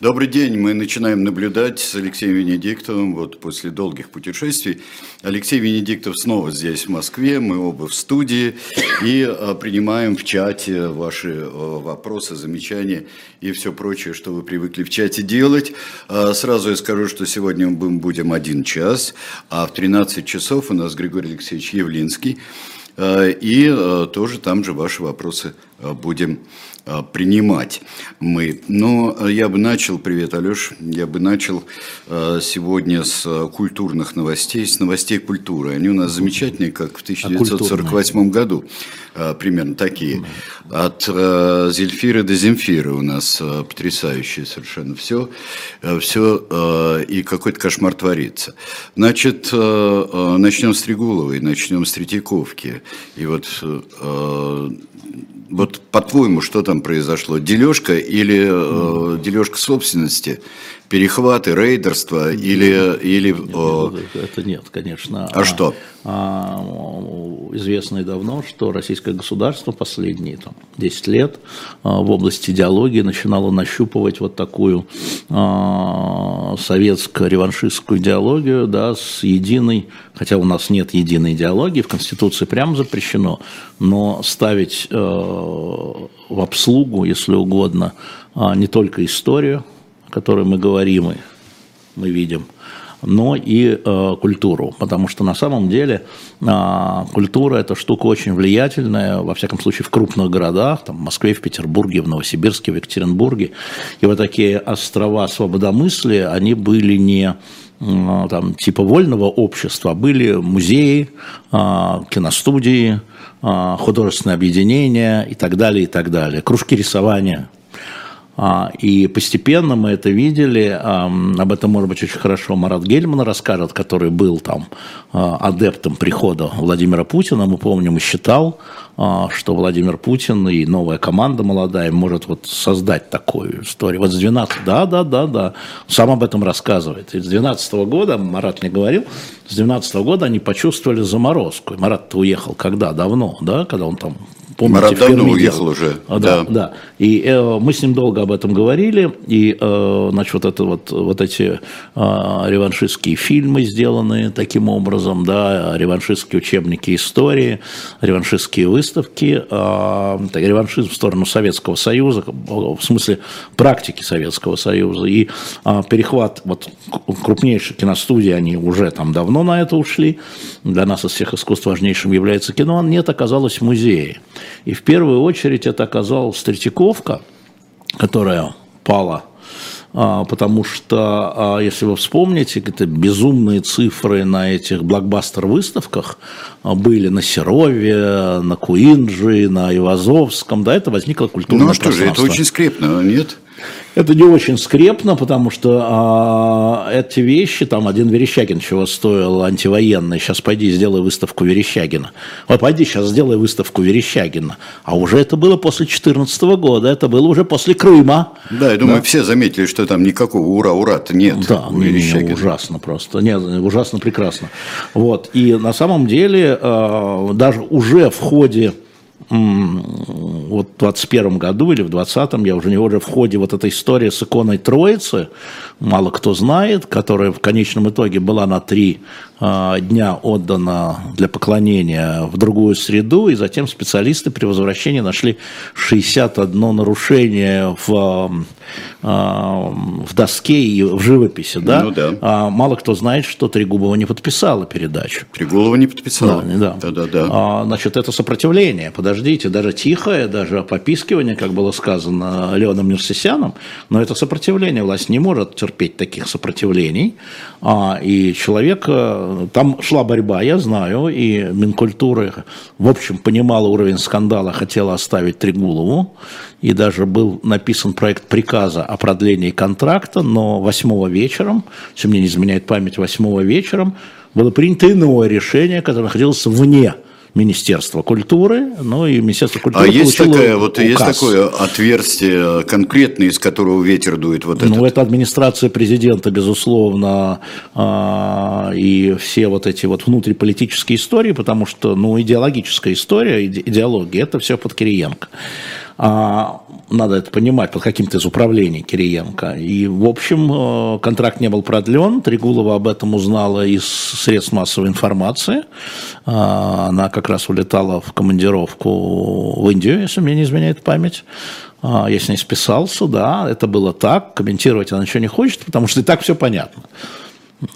Добрый день. Мы начинаем наблюдать с Алексеем Венедиктовым вот после долгих путешествий. Алексей Венедиктов снова здесь, в Москве. Мы оба в студии и а, принимаем в чате ваши а, вопросы, замечания и все прочее, что вы привыкли в чате делать. А, сразу я скажу, что сегодня мы будем один час, а в 13 часов у нас Григорий Алексеевич Явлинский. И тоже там же ваши вопросы будем а, принимать мы. Но я бы начал, привет, Алеш, я бы начал а, сегодня с а, культурных новостей, с новостей культуры. Они у нас замечательные, как в 1948 году, примерно такие. От Зельфира до Земфира у нас потрясающие совершенно все, все и какой-то кошмар творится. Значит, начнем с Трегуловой, начнем с Третьяковки. И вот вот по-твоему, что там произошло? Дележка или э, дележка собственности? Перехваты, рейдерство или... или нет, э... Это нет, конечно. А, а что? А, известно и давно, что российское государство последние там, 10 лет а, в области идеологии начинало нащупывать вот такую а, советско-реваншистскую идеологию да, с единой, хотя у нас нет единой идеологии, в Конституции прямо запрещено, но ставить э, в обслугу, если угодно, э, не только историю, о которой мы говорим и мы видим – но и э, культуру. Потому что на самом деле э, культура – это штука очень влиятельная, во всяком случае, в крупных городах, там, в Москве, в Петербурге, в Новосибирске, в Екатеринбурге. И вот такие острова свободомыслия, они были не там, типа вольного общества, а были музеи, э, киностудии, э, художественные объединения и так далее, и так далее. Кружки рисования, и постепенно мы это видели, об этом, может быть, очень хорошо Марат Гельман расскажет, который был там а, адептом прихода Владимира Путина, мы помним и считал, а, что Владимир Путин и новая команда молодая может вот создать такую историю. Вот с 12, да, да, да, да, сам об этом рассказывает. И с 12 года, Марат мне говорил, с 12 года они почувствовали заморозку. И Марат уехал когда? Давно, да, когда он там помните, Марат давно уехал делал. уже. Да, да. да. И э, мы с ним долго об этом говорили, и, э, значит, вот, это вот, вот эти э, реваншистские фильмы сделаны таким образом, да, реваншистские учебники истории, реваншистские выставки, э, реваншизм в сторону Советского Союза, в смысле практики Советского Союза, и э, перехват вот крупнейших киностудий, они уже там давно на это ушли, для нас из всех искусств важнейшим является кино, нет, оказалось в музее. И в первую очередь это оказалась Третьяковка, которая пала а, потому что, а, если вы вспомните, это безумные цифры на этих блокбастер-выставках а, были на Серове, на Куинджи, на Ивазовском, да, это возникло культурное Ну что же, это очень скрепно, нет? Это не очень скрепно, потому что а, эти вещи, там один Верещагин чего стоил антивоенный, сейчас пойди сделай выставку Верещагина. Ой, пойди сейчас сделай выставку Верещагина. А уже это было после 2014 года, это было уже после Крыма. Да, я думаю, да. все заметили, что там никакого ура-ура-то нет. Да, у не, не, ужасно просто, нет, ужасно прекрасно. Вот, и на самом деле а, даже уже в ходе вот в 21 году или в 20 я уже не уже в ходе вот этой истории с иконой Троицы, мало кто знает, которая в конечном итоге была на три э, дня отдана для поклонения в другую среду, и затем специалисты при возвращении нашли 61 нарушение в, э, в доске и в живописи. Да? Ну, да. А, мало кто знает, что Трегубова не подписала передачу. Трегубова не подписала? Да, да. да, да, да. А, значит, это сопротивление, подождите, даже тихое, даже попискивание, как было сказано Леоном Нерсисяном, но это сопротивление. Власть не может терпеть таких сопротивлений. А, и человек, э, там шла борьба, я знаю, и Минкультуры, в общем, понимала уровень скандала, хотела оставить Трегулову, и даже был написан проект приказа о продлении контракта, но 8 вечером, если мне не изменяет память, 8 вечером было принято иное решение, которое находилось вне Министерство культуры, ну и Министерство культуры А есть, такая, вот есть такое отверстие конкретное, из которого ветер дует? Вот ну, это администрация президента, безусловно, а, и все вот эти вот внутриполитические истории, потому что, ну, идеологическая история, идеология, это все под Кириенко. А, надо это понимать, под каким-то из управлений Кириенко. И, в общем, э, контракт не был продлен. Трегулова об этом узнала из средств массовой информации. А, она как раз улетала в командировку в Индию, если мне не изменяет память. А, я с ней списался, да, это было так. Комментировать она ничего не хочет, потому что и так все понятно.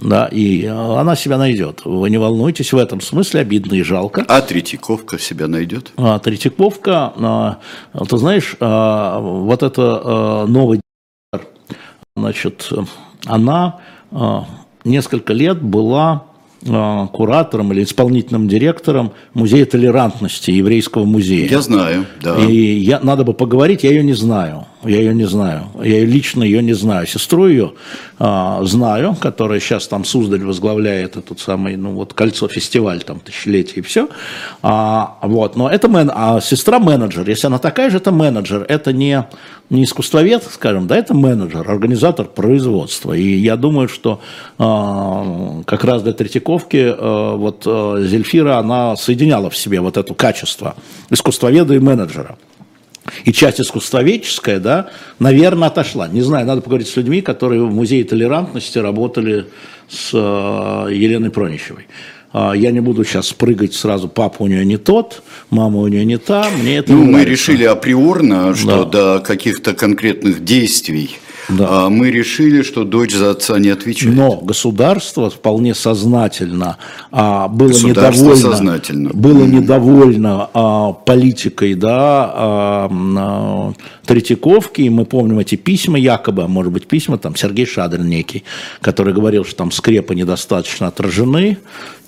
Да, и она себя найдет. Вы не волнуйтесь, в этом смысле обидно и жалко. А Третьяковка себя найдет? А, Третьяковка, а, ты знаешь, а, вот это а, новый значит, она а, несколько лет была а, куратором или исполнительным директором музея толерантности еврейского музея. Я знаю, да. И я, надо бы поговорить, я ее не знаю. Я ее не знаю. Я лично ее не знаю. Сестру ее а, знаю, которая сейчас там Суздаль возглавляет этот самый, ну вот кольцо фестиваль, там тысячелетие и все. А, вот, но это мен, а сестра менеджер. Если она такая же, это менеджер. Это не, не искусствовед, скажем, да, это менеджер, организатор производства. И я думаю, что а, как раз для Третьяковки а, вот а, Зельфира, она соединяла в себе вот это качество искусствоведа и менеджера и часть искусствоведческая, да, наверное, отошла. Не знаю, надо поговорить с людьми, которые в музее толерантности работали с э, Еленой Пронищевой. А, я не буду сейчас прыгать сразу, папа у нее не тот, мама у нее не та, мне это Ну, мы решили априорно, что да. до каких-то конкретных действий да. А мы решили, что дочь за отца не отвечает. Но государство вполне сознательно а, было недовольно, сознательно. было mm. недовольно а, политикой да, а, а, Третьяковки, и мы помним эти письма, якобы, может быть письма, там Сергей Шадрин некий, который говорил, что там скрепы недостаточно отражены,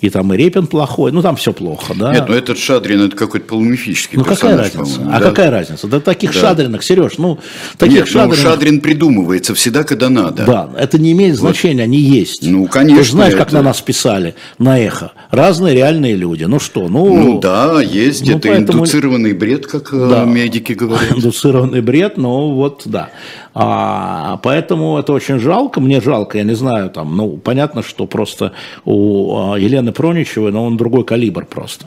и там и Репин плохой, ну там все плохо, да. Нет, ну этот Шадрин, это какой-то полумифический Ну какая разница? А да. какая разница? Да таких да. Шадринок, Сереж, ну таких Нет, Шадринок... ну Шадрин придумывается всегда, когда надо. Да, это не имеет значения, вот. они есть. Ну, конечно. Ты знаешь, это... как на нас писали, на эхо. Разные реальные люди. Ну что, ну... Ну да, есть, ну, это поэтому... индуцированный бред, как э, да. медики говорят. Индуцированный бред, но вот да. А, поэтому это очень жалко, мне жалко, я не знаю, там, ну, понятно, что просто у а, Елены Проничевой, но он другой калибр просто.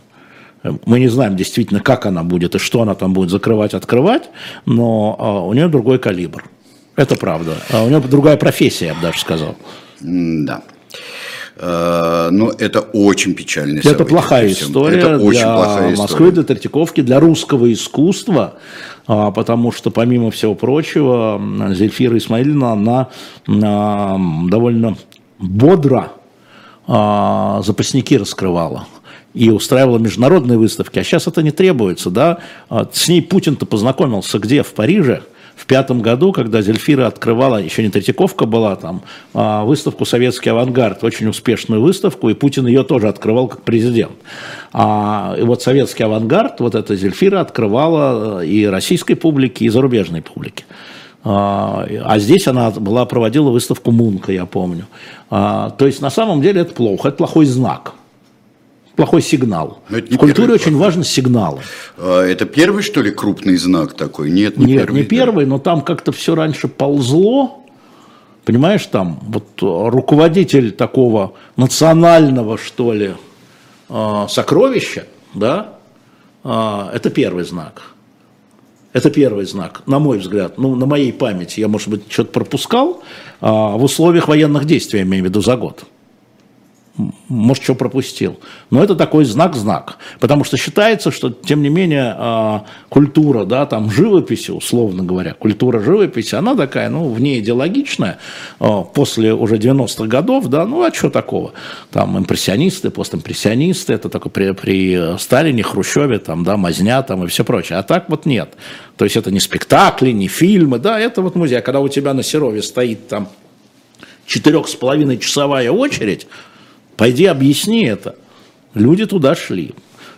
Мы не знаем действительно, как она будет и что она там будет закрывать, открывать, но а, у нее другой калибр. Это правда. А у нее другая профессия, я бы даже сказал. Да. Э, но это очень печальная Это плохая история это очень для плохая история. Москвы, для Третьяковки, для русского искусства, потому что, помимо всего прочего, Зельфира Исмаиловна, она довольно бодро а, запасники раскрывала и устраивала международные выставки, а сейчас это не требуется, да, а, с ней Путин-то познакомился где, в Париже, в пятом году, когда Зельфира открывала, еще не Третьяковка была там, а выставку «Советский авангард», очень успешную выставку, и Путин ее тоже открывал как президент. А, и вот «Советский авангард», вот эта Зельфира открывала и российской публике, и зарубежной публике. А, а здесь она была, проводила выставку Мунка, я помню. То есть на самом деле это плохо, это плохой знак плохой сигнал. В культуре очень важны сигналы. А это первый, что ли, крупный знак такой? Нет, не Нет, первый. не первый, но там как-то все раньше ползло. Понимаешь, там вот руководитель такого национального, что ли, а, сокровища, да, а, это первый знак. Это первый знак, на мой взгляд, ну, на моей памяти, я, может быть, что-то пропускал, в условиях военных действий, я имею в виду, за год может, что пропустил. Но это такой знак-знак. Потому что считается, что, тем не менее, а, культура, да, там, живописи, условно говоря, культура живописи, она такая, ну, вне идеологичная, а, после уже 90-х годов, да, ну, а что такого? Там импрессионисты, постимпрессионисты, это только при, при Сталине, Хрущеве, там, да, Мазня, там, и все прочее. А так вот нет. То есть это не спектакли, не фильмы, да, это вот музей. А когда у тебя на Серове стоит там четырех с половиной часовая очередь, Пойди объясни это. Люди туда шли.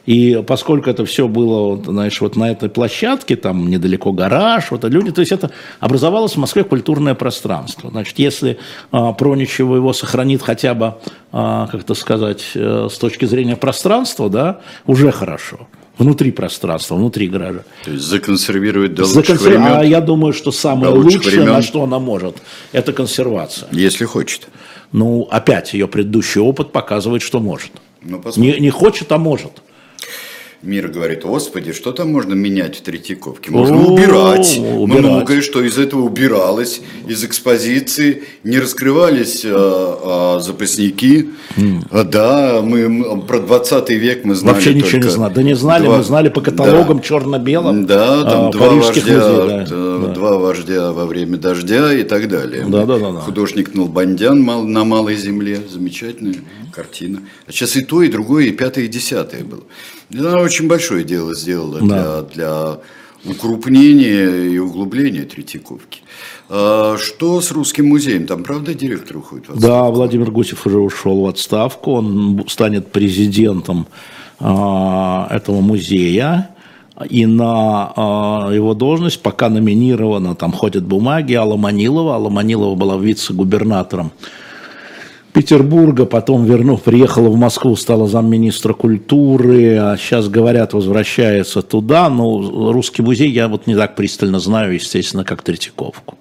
И поскольку это все было, знаешь, вот на этой площадке, там недалеко гараж, вот люди, то есть это образовалось в Москве культурное пространство. Значит, если а, Проничева его сохранит хотя бы, а, как это сказать, а, с точки зрения пространства, да, уже хорошо внутри пространства, внутри гаража. То есть законсервировать до Законсер... лучших времен? А я думаю, что самое лучшее, времен... на что она может, это консервация. Если хочет. Ну, опять, ее предыдущий опыт показывает, что может. Ну, не, не хочет, а может. Мир говорит, господи, что там можно менять в Третьяковке? Можно О, убирать. убирать. Многое, что из этого убиралось, из экспозиции, не раскрывались а, а, запасники. Mm. Да, мы про 20 век мы знали Вообще ничего не знали. Да не знали, два... мы знали по каталогам да. черно-белом. Да, там а, два, вождя, музей, да. Да, два вождя во время дождя и так далее. Да, да, да, да. Художник Налбандян на Малой Земле. Замечательная картина. А сейчас и то, и другое, и пятое, и десятое было. Она очень большое дело сделала да. для, для укрупнения и углубления Третьяковки. А что с Русским музеем? Там, правда, директор уходит в отставку? Да, Владимир Гусев уже ушел в отставку. Он станет президентом а, этого музея. И на а, его должность пока номинирована, там ходят бумаги, Алла Манилова. Алла Манилова была вице-губернатором Петербурга, потом, вернув, приехала в Москву, стала замминистра культуры, а сейчас, говорят, возвращается туда, но русский музей я вот не так пристально знаю, естественно, как Третьяковку.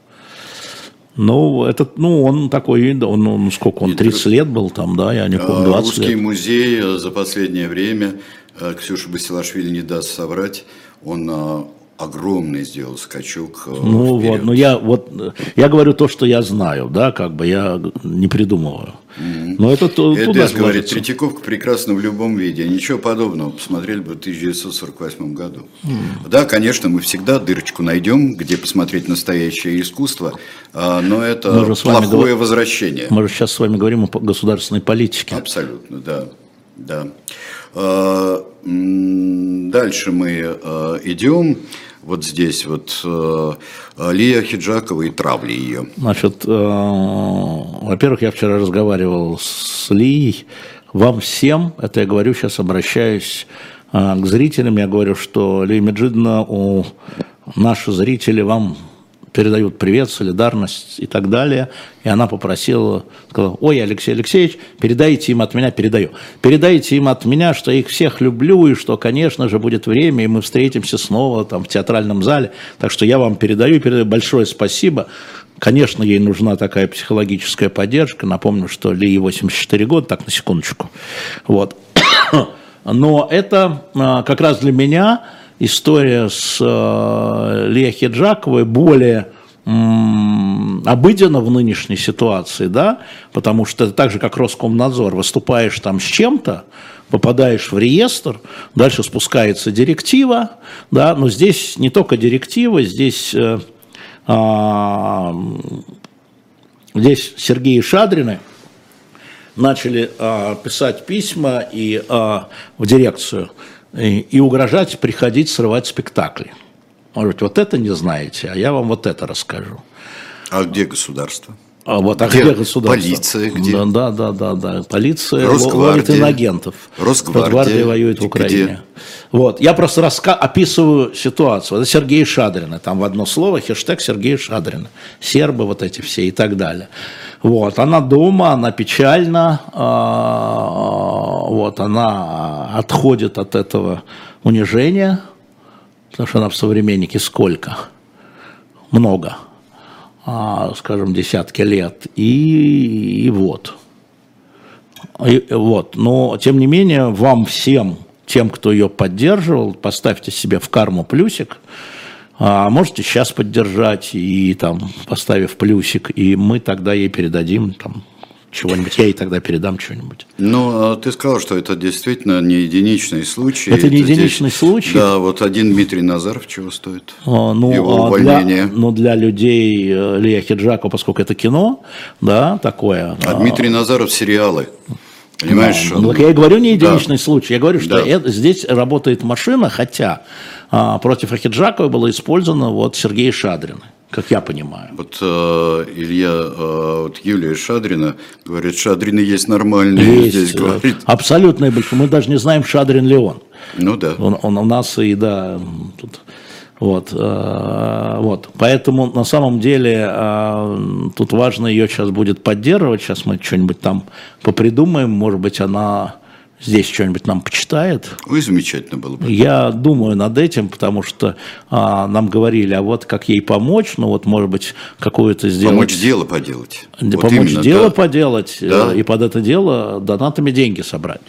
Ну, этот, ну, он такой, он, он сколько, он 30 лет был там, да, я не помню, 20 Русский лет. музей э, за последнее время, э, Ксюша Басилашвили не даст соврать, он э, огромный сделал скачок. Э, ну вперед. вот, ну я вот я говорю то, что я знаю, да, как бы я не придумываю. Mm-hmm. Но это то, туда говорит, Третьяковка прекрасна в любом виде. Ничего подобного посмотрели бы в 1948 году. Mm-hmm. Да, конечно, мы всегда дырочку найдем, где посмотреть настоящее искусство, а, но это плохое вами, возвращение. Мы же сейчас с вами говорим о государственной политике. Абсолютно, да. да. А, дальше мы а, идем вот здесь вот э, Лия Хиджакова и травли ее. Значит, э, во-первых, я вчера разговаривал с Лией. Вам всем, это я говорю, сейчас обращаюсь э, к зрителям, я говорю, что Лия Меджидовна, у наши зрители вам передают привет, солидарность и так далее. И она попросила, сказала, ой, Алексей Алексеевич, передайте им от меня, передаю. Передайте им от меня, что я их всех люблю, и что, конечно же, будет время, и мы встретимся снова там в театральном зале. Так что я вам передаю, передаю большое спасибо. Конечно, ей нужна такая психологическая поддержка. Напомню, что Ли 84 года, так, на секундочку. Вот. Но это а, как раз для меня история с э, Лия Хиджаковой более обыденно в нынешней ситуации, да, потому что это так же, как Роскомнадзор, выступаешь там с чем-то, попадаешь в реестр, дальше спускается директива, да, но здесь не только директива, здесь, э, э, здесь Сергей Шадрины начали э, писать письма и э, в дирекцию, и угрожать приходить срывать спектакли. Может, вот это не знаете, а я вам вот это расскажу. А где государство? А вот а где, где государство? Полиция где? Да, да, да, да. Полиция ловит инагентов. Росгвардия. Росгвардия воюет в Украине. Где? Вот. Я просто раска... описываю ситуацию. Это Сергей Шадрина. Там в одно слово хэштег Сергей Шадрина. Сербы вот эти все и так далее. Вот. Она дома, она печальна. А, вот. Она отходит от этого унижения. Потому что она в современнике сколько? Много а, скажем, десятки лет, и, и вот. И, вот. Но, тем не менее, вам всем, тем, кто ее поддерживал, поставьте себе в карму плюсик, а можете сейчас поддержать и там поставив плюсик, и мы тогда ей передадим там чего-нибудь, я ей тогда передам что-нибудь. Ну, а ты сказал, что это действительно не единичный случай. Это, это не единичный здесь, случай. Да, вот один Дмитрий Назаров чего стоит? А, ну, Его а увольнение. Для, ну, для людей э, Лия Хиджакова, поскольку это кино, да, такое. А, а Дмитрий Назаров сериалы. Понимаешь? Ну, я и говорю не единичный да. случай. Я говорю, что да. это, здесь работает машина, хотя против Ахиджакова было использовано вот Сергей Шадрин как я понимаю. Вот э, Илья, э, вот Юлия Шадрина говорит, Шадрины есть нормальные. Есть, здесь, говорит. абсолютно большинство. Мы даже не знаем, Шадрин ли он. Ну да. Он, он у нас и да, тут вот, э, вот. Поэтому на самом деле э, тут важно ее сейчас будет поддерживать. Сейчас мы что-нибудь там попридумаем. Может быть, она здесь что-нибудь нам почитает. Ой, замечательно было бы. Я думаю над этим, потому что а, нам говорили, а вот как ей помочь, ну вот, может быть, какую-то сделать... Помочь дело поделать. Помочь вот дело да. поделать, да. и под это дело донатами деньги собрать.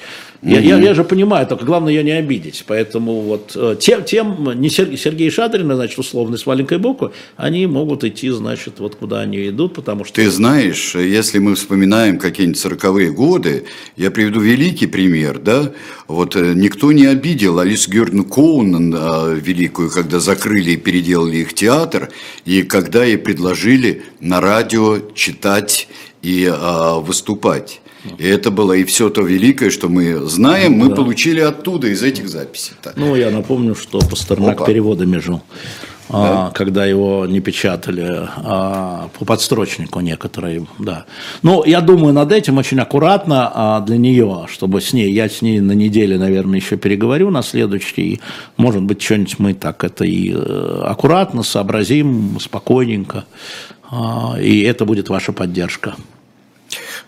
Я, я, я же понимаю, только главное ее не обидеть. Поэтому вот э, тем, тем не Сергей, Сергей Шадрин, значит, условно, с маленькой буквы, они могут идти, значит, вот куда они идут, потому что... Ты знаешь, если мы вспоминаем какие-нибудь сороковые годы, я приведу великий пример, да, вот э, никто не обидел Алису Георгиевну Коунан а, великую, когда закрыли и переделали их театр, и когда ей предложили на радио читать и а, выступать. И это было и все то великое, что мы знаем, мы да. получили оттуда, из этих записей. -то. Ну, я напомню, что Пастернак Опа. переводами жил. А, да? А, когда его не печатали а, по подстрочнику некоторые, да. Ну, я думаю над этим очень аккуратно а, для нее, чтобы с ней, я с ней на неделе, наверное, еще переговорю на следующий, может быть, что-нибудь мы так это и э, аккуратно сообразим, спокойненько, а, и это будет ваша поддержка.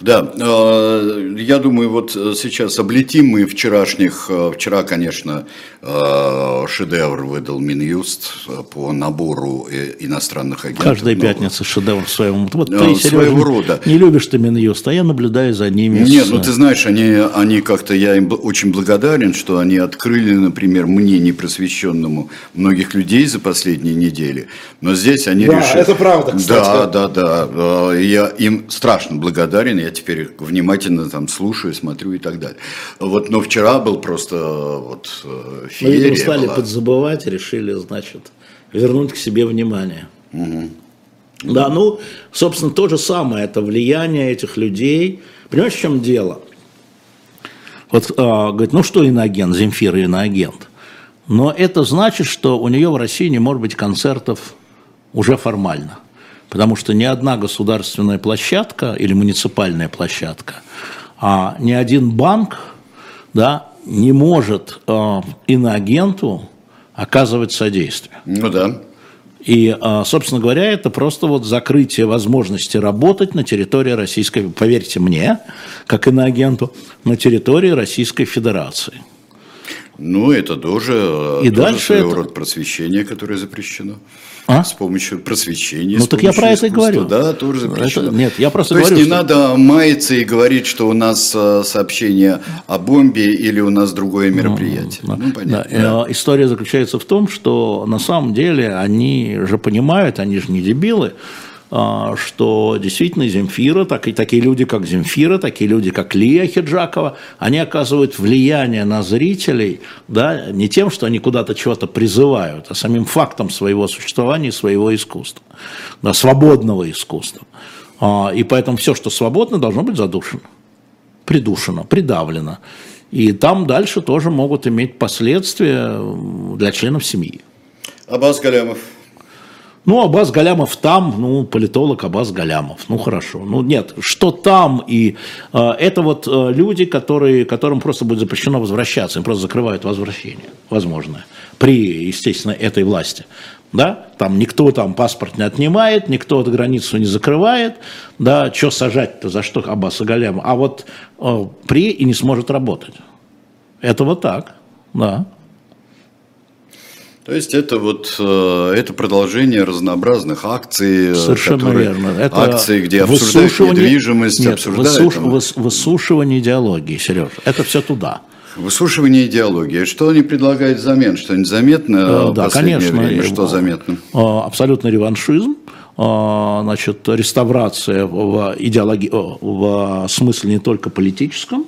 Да, э, я думаю, вот сейчас облетим мы вчерашних, э, вчера, конечно, э, шедевр выдал Минюст по набору иностранных агентов. Каждая новых. пятница шедевр в своем. Вот ты, Сережа, своего рода. Не любишь ты Минюст, а я наблюдаю за ними. Нет, с... ну ты знаешь, они, они как-то, я им очень благодарен, что они открыли, например, мне, непросвещенному, многих людей за последние недели. Но здесь они да, решили... это правда, кстати. Да, да, да. Я им страшно благодарен. Я теперь внимательно там слушаю, смотрю и так далее. Вот, но вчера был просто вот э, феерия. Мы стали была. подзабывать, решили, значит, вернуть к себе внимание. Угу. Да, ну, собственно, то же самое, это влияние этих людей. Понимаешь, в чем дело? Вот, а, говорит, ну что иноагент, Земфира иноагент. Но это значит, что у нее в России не может быть концертов уже формально потому что ни одна государственная площадка или муниципальная площадка, а ни один банк да, не может э, иноагенту оказывать содействие. Ну да. И, э, собственно говоря, это просто вот закрытие возможности работать на территории Российской, поверьте мне, как иноагенту, на территории Российской Федерации. Ну, это тоже, и тоже дальше своего это... рода просвещение, которое запрещено. А? С помощью просвещения. Ну, так я про это и говорю. Да, тоже запрещено. Это, нет, я просто То говорю, есть не что... надо маяться и говорить, что у нас э, сообщение о бомбе или у нас другое ну, мероприятие. Ну, ну понятно. Да. Да. Э, история заключается в том, что на самом деле они же понимают, они же не дебилы, что действительно Земфира, так и такие люди, как Земфира, такие люди, как Лия Хиджакова, они оказывают влияние на зрителей да, не тем, что они куда-то чего-то призывают, а самим фактом своего существования, своего искусства, да, свободного искусства. А, и поэтому все, что свободно, должно быть задушено, придушено, придавлено. И там дальше тоже могут иметь последствия для членов семьи. Аббас Галямов. Ну, Абаз Галямов там, ну, политолог Абаз Галямов, ну, хорошо. Ну, нет, что там, и э, это вот э, люди, которые, которым просто будет запрещено возвращаться, им просто закрывают возвращение, возможно, при, естественно, этой власти. Да, там никто там паспорт не отнимает, никто эту границу не закрывает, да, что сажать-то, за что Аббаса Галяма, а вот э, при и не сможет работать. Это вот так, да. То есть это вот э, это продолжение разнообразных акций, э, Совершенно которые, верно. Это акции, где обсуждают недвижимость, нет, обсуждают высуш, выс, высушивание идеологии, Сереж, это все туда. Высушивание идеологии. Что они предлагают взамен? Что-нибудь заметно э, да, конечно, время? Что заметно? Абсолютно реваншизм значит, реставрация в, идеологии, в смысле не только политическом,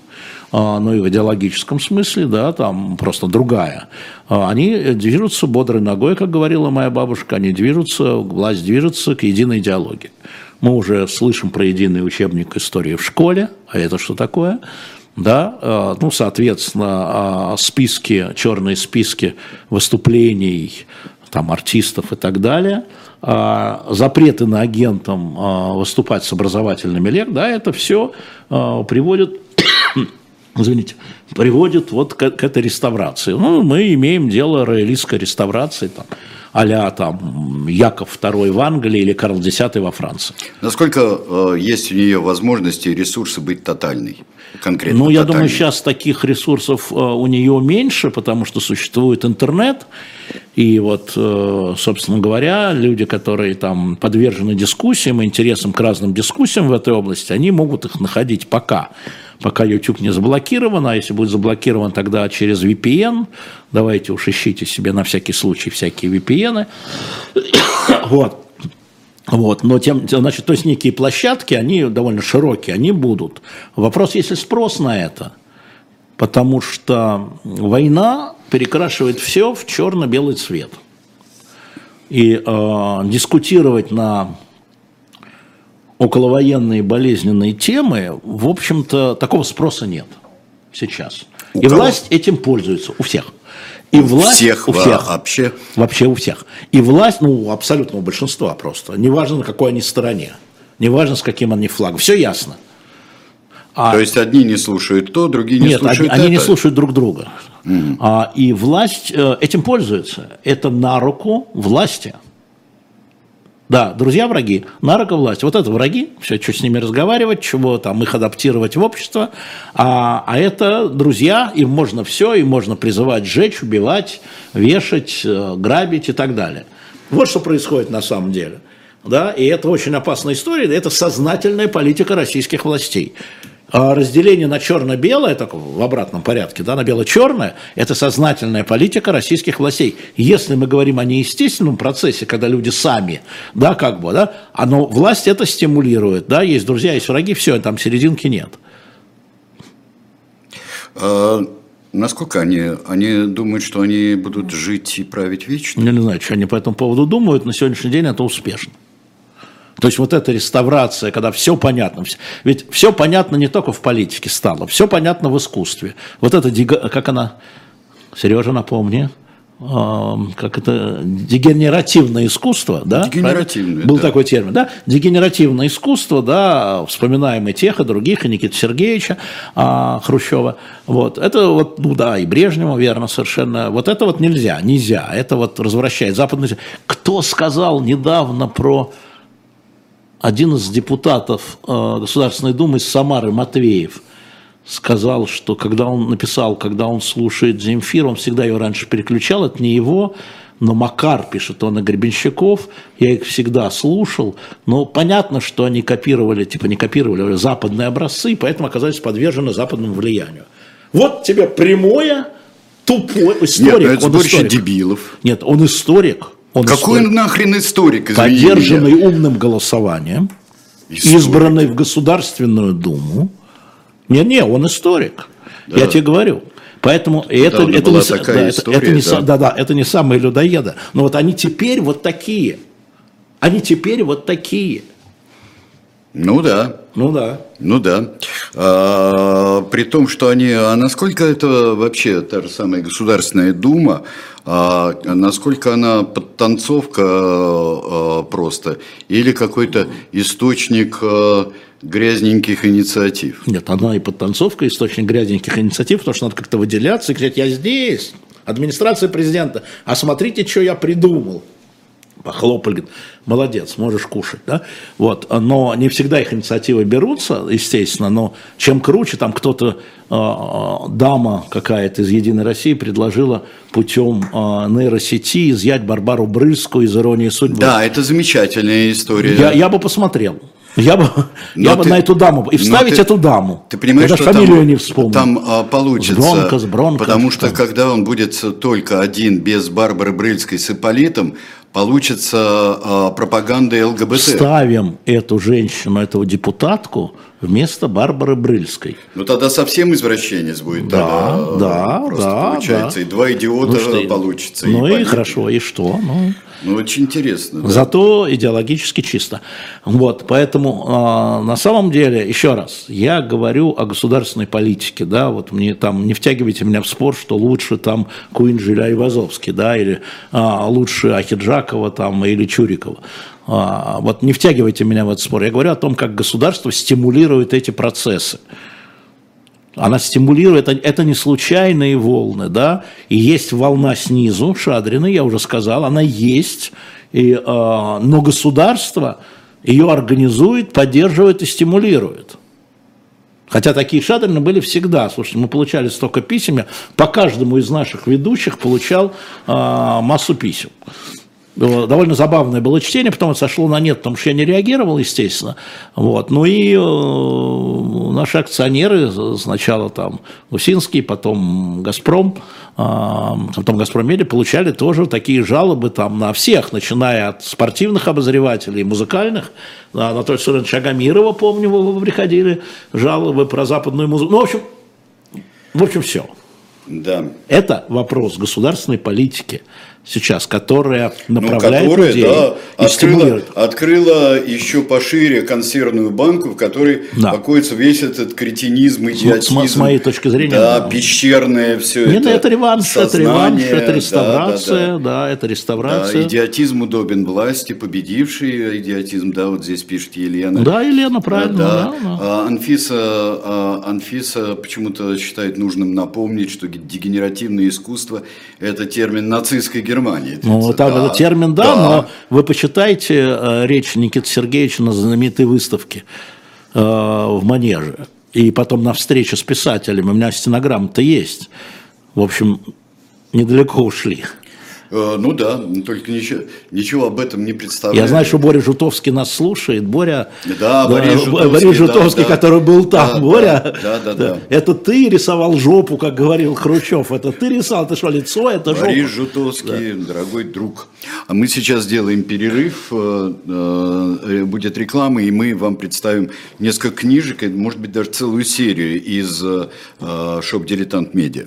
а, но и в идеологическом смысле, да, там просто другая. А, они движутся бодрой ногой, как говорила моя бабушка, они движутся, власть движется к единой идеологии. Мы уже слышим про единый учебник истории в школе, а это что такое? да, а, ну, соответственно, списки, черные списки выступлений там, артистов и так далее, запреты на агентам выступать с образовательными лек, да, это все приводит извините, приводит вот к, к этой реставрации. Ну, мы имеем дело роялистской реставрации, там, а там Яков II в Англии или Карл X во Франции. Насколько э, есть у нее возможности и ресурсы быть тотальной? Конкретно ну, я тотальной? думаю, сейчас таких ресурсов э, у нее меньше, потому что существует интернет. И вот, э, собственно говоря, люди, которые там подвержены дискуссиям, интересам к разным дискуссиям в этой области, они могут их находить пока пока YouTube не заблокирован, а если будет заблокирован, тогда через VPN, давайте уж ищите себе на всякий случай всякие VPN. вот. Вот, но тем, значит, то есть некие площадки, они довольно широкие, они будут. Вопрос, есть ли спрос на это, потому что война перекрашивает все в черно-белый цвет. И э, дискутировать на околовоенные болезненные темы, в общем-то, такого спроса нет сейчас. У и кого? власть этим пользуется у всех. И у власть всех, у всех вообще. Вообще у всех. И власть, ну, абсолютного большинства просто. Неважно, на какой они стороне. Неважно, с каким они флагом. Все ясно. А... То есть одни не слушают то, другие не Нет, слушают они, это? они не слушают друг друга. Mm. А, и власть э, этим пользуется. Это на руку власти. Да, друзья враги, нарко. Вот это враги, все, что с ними разговаривать, чего там их адаптировать в общество. А, а это друзья, им можно все, им можно призывать сжечь, убивать, вешать, э, грабить и так далее. Вот что происходит на самом деле. Да, и это очень опасная история, это сознательная политика российских властей. А разделение на черно-белое, так в обратном порядке, да, на бело-черное, это сознательная политика российских властей. Если мы говорим о неестественном процессе, когда люди сами, да, как бы, да, оно, власть это стимулирует, да, есть друзья, есть враги, все, там серединки нет. А, насколько они, они думают, что они будут жить и править вечно? Я не знаю, что они по этому поводу думают, на сегодняшний день это успешно. То есть вот эта реставрация, когда все понятно, ведь все понятно не только в политике стало, все понятно в искусстве. Вот это, как она, Сережа, напомни, как это, дегенеративное искусство, да? Дегенеративное, Был да. такой термин, да? Дегенеративное искусство, да, вспоминаем и тех, и других, и Никита Сергеевича а, Хрущева. Вот, это вот, ну да, и Брежнева, верно, совершенно. Вот это вот нельзя, нельзя, это вот развращает западный... Кто сказал недавно про один из депутатов э, Государственной Думы из Самары, Матвеев, сказал, что когда он написал, когда он слушает Земфир, он всегда ее раньше переключал, это не его, но Макар пишет, он и Гребенщиков, я их всегда слушал, но понятно, что они копировали, типа не копировали, а западные образцы, поэтому оказались подвержены западному влиянию. Вот тебе прямое, тупой историк. Нет, ну это сборище историк. дебилов. Нет, он историк, он Какой историк, нахрен историк? Поддержанный меня. умным голосованием, историк. избранный в Государственную Думу. Не-не, он историк. Да. Я тебе говорю. Поэтому это, это, не, такая да, история, это, это не, да. Да, да, это не самые людоеды. Но вот они теперь вот такие. Они теперь вот такие. Ну да. Ну да. Ну да. А, при том, что они... А насколько это вообще та же самая Государственная Дума, а, насколько она подтанцовка а, просто или какой-то источник а, грязненьких инициатив? Нет, она и подтанцовка, источник грязненьких инициатив, потому что надо как-то выделяться и говорить, я здесь, администрация президента, а смотрите, что я придумал похлопали, говорит, молодец, можешь кушать, да, вот, но не всегда их инициативы берутся, естественно, но чем круче, там кто-то, э, дама какая-то из «Единой России» предложила путем э, нейросети изъять Барбару Брыльскую из «Иронии судьбы». Да, это замечательная история. Я, я бы посмотрел. Я бы, я бы на эту даму и вставить ты, эту даму. Ты понимаешь, что фамилию там, не вспомню. Там а, получится. Бронко, с Бронко, потому что там. когда он будет только один без Барбары Брыльской с Ипполитом, получится э, пропаганда ЛГБТ. Ставим эту женщину, эту депутатку вместо Барбары Брыльской. Ну тогда совсем извращенец будет. Да, тогда да, просто да. Получается, да. и два идиота ну, что, получится. Ну и, и хорошо, и что? Ну, ну очень интересно. Да. Зато идеологически чисто. Вот, поэтому э, на самом деле, еще раз, я говорю о государственной политике, да, вот мне там, не втягивайте меня в спор, что лучше там Куинджеля и Вазовский, да, или э, лучше Ахиджакова там, или Чурикова. А, вот не втягивайте меня в этот спор. Я говорю о том, как государство стимулирует эти процессы. Она стимулирует, это, не случайные волны, да, и есть волна снизу, Шадрина, я уже сказал, она есть, и, э, но государство ее организует, поддерживает и стимулирует. Хотя такие шадрины были всегда. Слушайте, мы получали столько писем, я по каждому из наших ведущих получал э, массу писем довольно забавное было чтение, потом это сошло на нет, потому что я не реагировал, естественно. Вот. Ну и э, наши акционеры, сначала там Усинский, потом Газпром, э, потом Газпром Медиа, получали тоже такие жалобы там на всех, начиная от спортивных обозревателей, музыкальных, на Анатолия Суровича Агамирова, помню, вы приходили, жалобы про западную музыку. Ну, в общем, в общем, все. Да. Это вопрос государственной политики сейчас, которая ну, направляет ну, которая, людей да, и открыла, открыла еще пошире консервную банку, в которой да. покоится весь этот кретинизм, идиотизм. С, с моей точки зрения. Да, да. пещерное все Нет, это. это реванш, сознание, это реванш, это реставрация, да, да, да. да это реставрация. Да, идиотизм удобен власти, победивший идиотизм, да, вот здесь пишет Елена. Да, Елена, правильно. Да, да. Да, а, Анфиса, а, Анфиса почему-то считает нужным напомнить, что дегенеративное искусство – это термин нацистской Германии. Ну, там да, этот термин, да, да, но вы почитайте э, речь Никиты Сергеевича на знаменитой выставке э, в Манеже. И потом на встрече с писателями. У меня стенограмма-то есть. В общем, недалеко ушли. Э, ну да, только ничего, ничего об этом не представляю. Я знаю, что Боря Жутовский нас слушает. Боря, да, Борис Жутовский, Борис Жутовский да, который был там. Да, Боря, да, да, да, да. это ты рисовал жопу, как говорил Хрущев. Это ты рисовал, ты что, лицо, это жопа. Борис Жутовский, да. дорогой друг. А мы сейчас делаем перерыв, э, э, будет реклама, и мы вам представим несколько книжек, может быть, даже целую серию из шоп «Дилетант Медиа».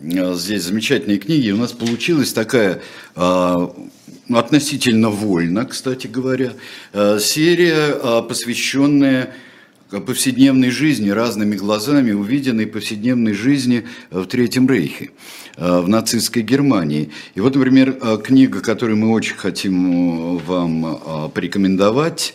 здесь замечательные книги. У нас получилась такая а, относительно вольно, кстати говоря, э, серия, посвященная повседневной жизни, разными глазами увиденной повседневной жизни в Третьем Рейхе, э, в нацистской Германии. И вот, например, книга, которую мы очень хотим вам порекомендовать,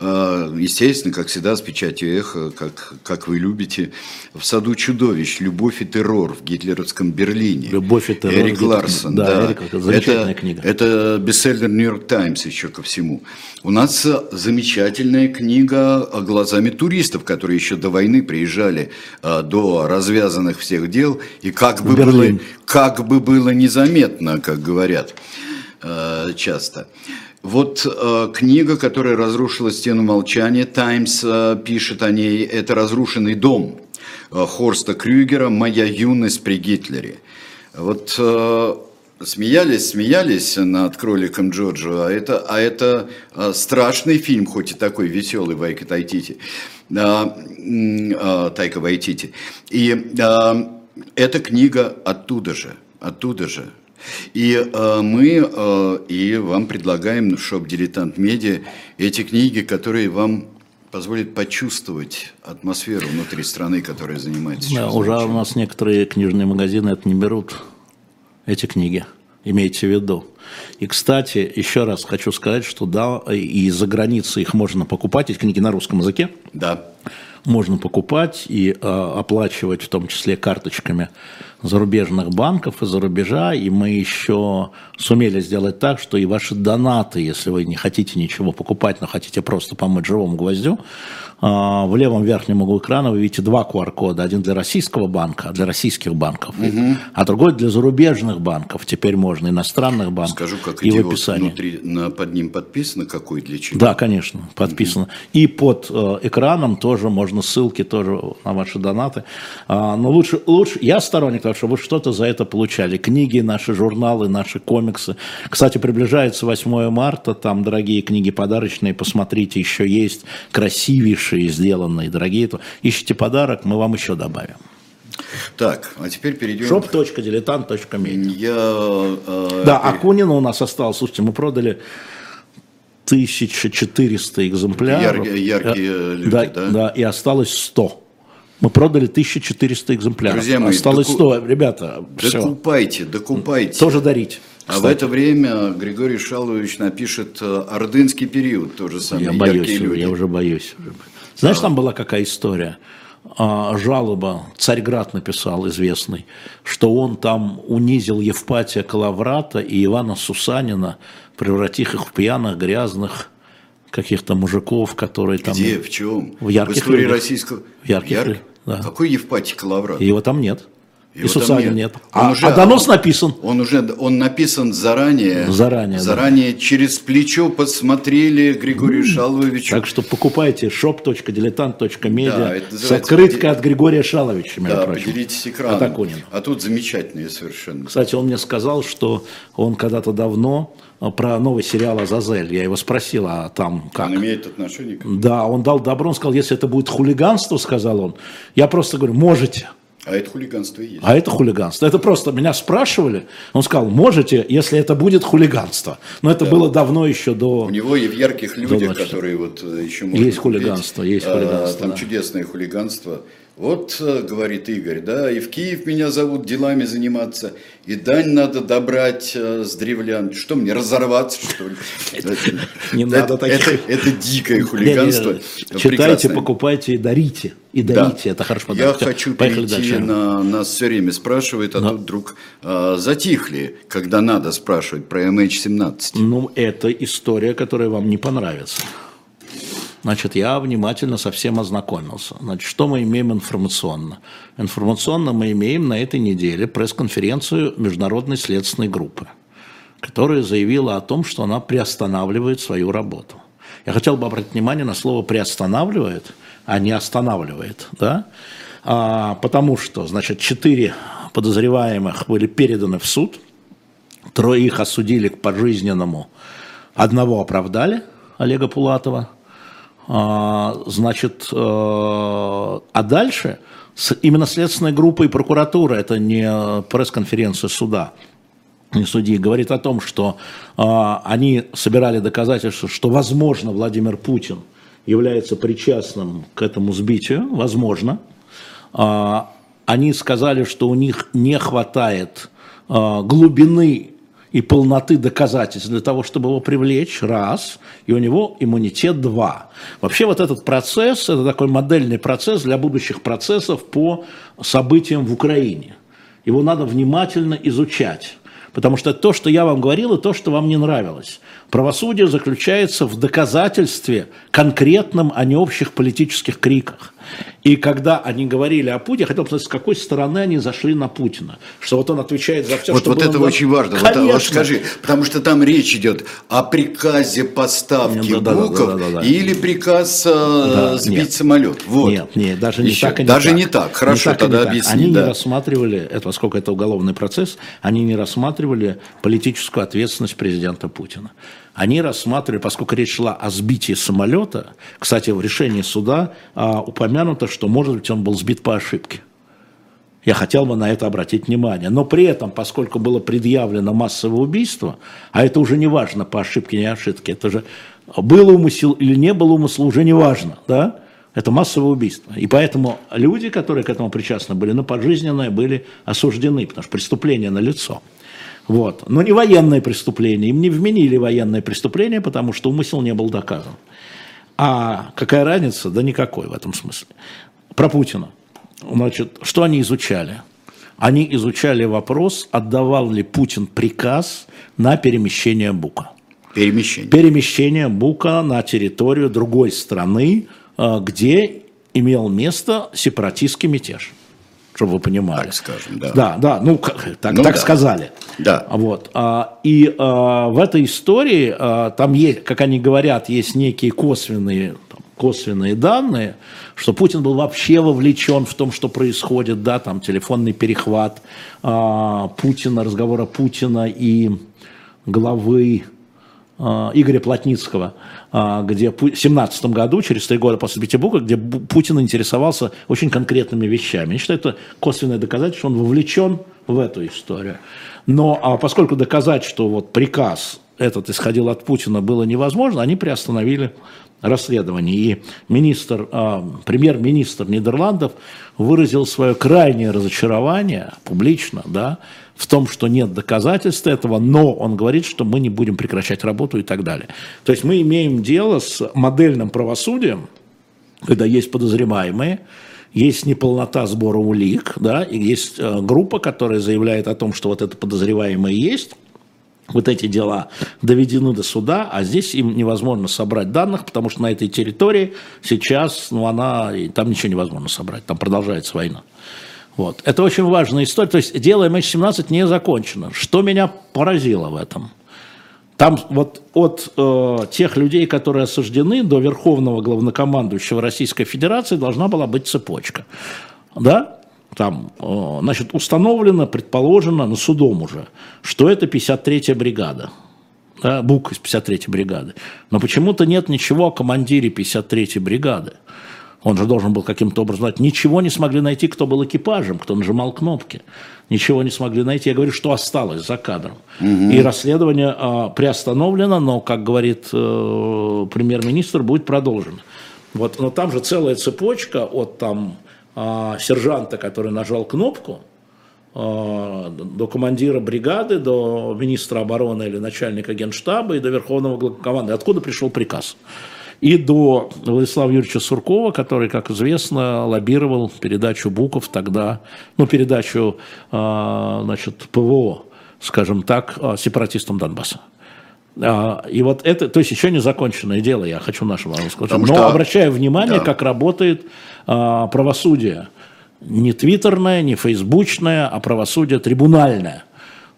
естественно, как всегда, с печатью эхо, как, как вы любите, в саду чудовищ, любовь и террор в гитлеровском Берлине. Любовь и террор. Эрик Ларсон. Да, да. Эрик, это замечательная это, книга. Это бестселлер Нью-Йорк Таймс еще ко всему. У нас замечательная книга глазами туристов, которые еще до войны приезжали а, до развязанных всех дел, и как бы, было, как бы было незаметно, как говорят а, часто. Вот э, книга, которая разрушила стену молчания, Таймс э, пишет о ней, это «Разрушенный дом» э, Хорста Крюгера «Моя юность при Гитлере». Вот э, смеялись, смеялись над кроликом Джорджо, а это, а это э, страшный фильм, хоть и такой веселый Вайка Тайтити, э, э, Тайка Вайтити. И э, эта книга оттуда же, оттуда же. И э, мы э, и вам предлагаем в шоп «Дилетант Медиа» эти книги, которые вам позволят почувствовать атмосферу внутри страны, которая занимается Да, уже у нас некоторые книжные магазины это не берут, эти книги. имейте в виду. И, кстати, еще раз хочу сказать, что да, и за границей их можно покупать, эти книги на русском языке. Да. Можно покупать и э, оплачивать, в том числе карточками зарубежных банков из-за рубежа, и мы еще сумели сделать так, что и ваши донаты, если вы не хотите ничего покупать, но хотите просто помочь живому гвоздю, а, в левом верхнем углу экрана вы видите два QR-кода. Один для российского банка, для российских банков, угу. а другой для зарубежных банков. Теперь можно иностранных банков. Скажу, как и идиот, в описании. внутри на, под ним подписано, какой для чего. Да, конечно, подписано. Угу. И под э, экраном тоже можно ссылки тоже на ваши донаты. А, но лучше, лучше, я сторонник того, чтобы вы что-то за это получали. Книги, наши журналы, наши комиксы. Кстати, приближается 8 марта, там дорогие книги подарочные, посмотрите, еще есть красивейшие сделанные, дорогие, то ищите подарок, мы вам еще добавим. Так, а теперь перейдем... shop.diletant.media Я... Э, да, пере... Акунина у нас осталось. Слушайте, мы продали 1400 экземпляров. Яр, яркие э, люди, да, да? Да, и осталось 100. Мы продали 1400 экземпляров. Друзья мои, Осталось доку... 100. Ребята, докупайте, все. докупайте. Тоже дарить. А в это время Григорий Шалович напишет э, «Ордынский период», то же самое, я боюсь, люди. Я уже боюсь. Знаешь, там была какая история? А, жалоба, Царьград написал известный, что он там унизил Евпатия Калаврата и Ивана Сусанина, превратив их в пьяных, грязных каких-то мужиков, которые там... Где, в чем? В ярких В истории людях. российского... В ярких Ярк... да. Какой Евпатий Калаврат? Его там нет. Его и Сусанин нет. нет. А, уже, а донос написан. Он уже он написан заранее. Заранее. Заранее да. через плечо посмотрели Григорию mm. Шаловичу. Так что покупайте shop.diletant.media да, с открыткой от Григория Шаловича, между да, прочим. поделитесь экраном. А тут замечательные совершенно. Кстати, он мне сказал, что он когда-то давно э, про новый сериал «Азазель». Я его спросил, а там как? Он имеет отношение к Да, он дал добро, он сказал, если это будет хулиганство, сказал он, я просто говорю, можете. А это хулиганство и есть. А это хулиганство. Это просто меня спрашивали. Он сказал, можете, если это будет хулиганство. Но это да. было давно еще до... У него и в ярких людях, которые вот э, еще Есть хулиганство, есть а, хулиганство. Там да. чудесное хулиганство. Вот, э, говорит Игорь, да, и в Киев меня зовут делами заниматься, и дань надо добрать э, с древлян. Что мне, разорваться, что ли? Не надо таких. Это дикое хулиганство. Читайте, покупайте и дарите. И дарите, это хорошо Я хочу перейти на... Нас все время спрашивают, а тут вдруг а, затихли, когда надо спрашивать про MH17. Ну, это история, которая вам не понравится. Значит, я внимательно со всем ознакомился. Значит, что мы имеем информационно? Информационно мы имеем на этой неделе пресс-конференцию Международной следственной группы, которая заявила о том, что она приостанавливает свою работу. Я хотел бы обратить внимание на слово «приостанавливает», а не «останавливает». Да? А, потому что, значит, четыре подозреваемых были переданы в суд, трое их осудили к пожизненному, одного оправдали, Олега Пулатова – значит, э, а дальше именно следственная группа и прокуратура, это не пресс-конференция суда, не судьи, говорит о том, что а, они собирали доказательства, что, возможно, Владимир Путин является причастным к этому сбитию, возможно. А, они сказали, что у них не хватает глубины и полноты доказательств для того, чтобы его привлечь, раз, и у него иммунитет, два. Вообще вот этот процесс, это такой модельный процесс для будущих процессов по событиям в Украине. Его надо внимательно изучать, потому что то, что я вам говорил, и то, что вам не нравилось. Правосудие заключается в доказательстве конкретном, а не общих политических криках. И когда они говорили о Путине, я хотел посмотреть, с какой стороны они зашли на Путина. Что вот он отвечает за все, вот, что Вот это очень важно. Конечно. Вот, вот скажи, потому что там речь идет о приказе поставки да, букв да, да, да, да, или приказ э, да, сбить нет. самолет. Вот. Нет, нет, даже не Еще. так и не Даже так. не так. Хорошо, не так тогда объясни. Они да. не рассматривали, это, поскольку это уголовный процесс, они не рассматривали политическую ответственность президента Путина. Они рассматривали, поскольку речь шла о сбитии самолета, кстати, в решении суда а, упомянуто, что, может быть, он был сбит по ошибке. Я хотел бы на это обратить внимание. Но при этом, поскольку было предъявлено массовое убийство, а это уже не важно по ошибке, не ошибке, это же был умысел или не был умысел, уже не важно, да? Это массовое убийство. И поэтому люди, которые к этому причастны были, на пожизненное были осуждены, потому что преступление на лицо. Вот. Но не военное преступление. Им не вменили военное преступление, потому что умысел не был доказан. А какая разница? Да никакой в этом смысле. Про Путина. Значит, что они изучали? Они изучали вопрос, отдавал ли Путин приказ на перемещение Бука. Перемещение. Перемещение Бука на территорию другой страны, э, где имел место сепаратистский мятеж чтобы вы понимали. Так скажем, да. Да, да, ну, как, так, Ну так да. сказали. Да. Вот. а, И а, в этой истории а, там есть, как они говорят, есть некие косвенные, там, косвенные данные, что Путин был вообще вовлечен в том, что происходит, да, там телефонный перехват а, Путина, разговора Путина и главы Игоря Плотницкого, а, где в 17 году, через три года после Петербурга, где Путин интересовался очень конкретными вещами. Я считаю, это косвенное доказательство, что он вовлечен в эту историю. Но а поскольку доказать, что вот приказ этот исходил от Путина, было невозможно, они приостановили расследование. И министр, а, премьер-министр Нидерландов выразил свое крайнее разочарование публично, да, в том, что нет доказательств этого, но он говорит, что мы не будем прекращать работу и так далее. То есть мы имеем дело с модельным правосудием, когда есть подозреваемые, есть неполнота сбора улик, да, и есть э, группа, которая заявляет о том, что вот это подозреваемое есть, вот эти дела доведены до суда, а здесь им невозможно собрать данных, потому что на этой территории сейчас, ну, она, там ничего невозможно собрать, там продолжается война. Вот. Это очень важная история. То есть дело MH17 не закончено. Что меня поразило в этом? Там вот от э, тех людей, которые осуждены, до верховного главнокомандующего Российской Федерации должна была быть цепочка. Да? Там, э, значит, установлено, предположено, ну, судом уже, что это 53-я бригада. Да, БУК из 53-й бригады. Но почему-то нет ничего о командире 53-й бригады. Он же должен был каким-то образом знать. Ничего не смогли найти, кто был экипажем, кто нажимал кнопки. Ничего не смогли найти. Я говорю, что осталось за кадром. И расследование а, приостановлено, но, как говорит э, премьер-министр, будет продолжено. Вот, но там же целая цепочка от там, а, сержанта, который нажал кнопку, а, до командира бригады, до министра обороны или начальника генштаба и до верховного главкомандующего. Откуда пришел приказ? И до Владислава Юрьевича Суркова, который, как известно, лоббировал передачу Буков тогда, ну, передачу, а, значит, ПВО, скажем так, а, сепаратистам Донбасса. А, И вот это, то есть еще не законченное дело, я хочу нашему вам сказать. Потому Но что- обращаю внимание, Да. как работает правосудие. Не твиттерное, не фейсбучное, а правосудие трибунальное.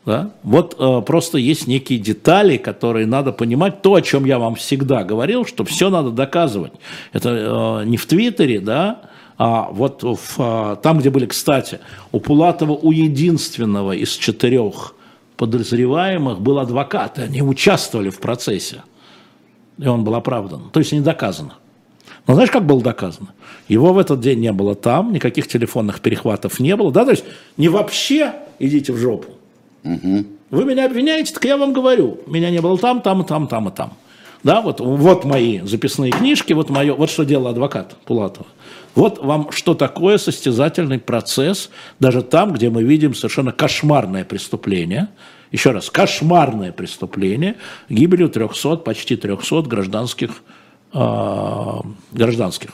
Да? Вот э, просто есть некие детали, которые надо понимать. То, о чем я вам всегда говорил, что все надо доказывать. Это э, не в Твиттере, да, а вот в, а, там, где были, кстати, у Пулатова, у единственного из четырех подозреваемых был адвокат, и они участвовали в процессе. И он был оправдан. То есть не доказано. Но знаешь, как было доказано? Его в этот день не было там, никаких телефонных перехватов не было. Да? То есть не вообще идите в жопу. Вы меня обвиняете, так я вам говорю, меня не было там, там, там, там и там. Да, вот, вот мои записные книжки, вот, мое, вот что делал адвокат Пулатова. Вот вам что такое состязательный процесс, даже там, где мы видим совершенно кошмарное преступление, еще раз, кошмарное преступление, гибелью 300, почти 300 гражданских, а, гражданских.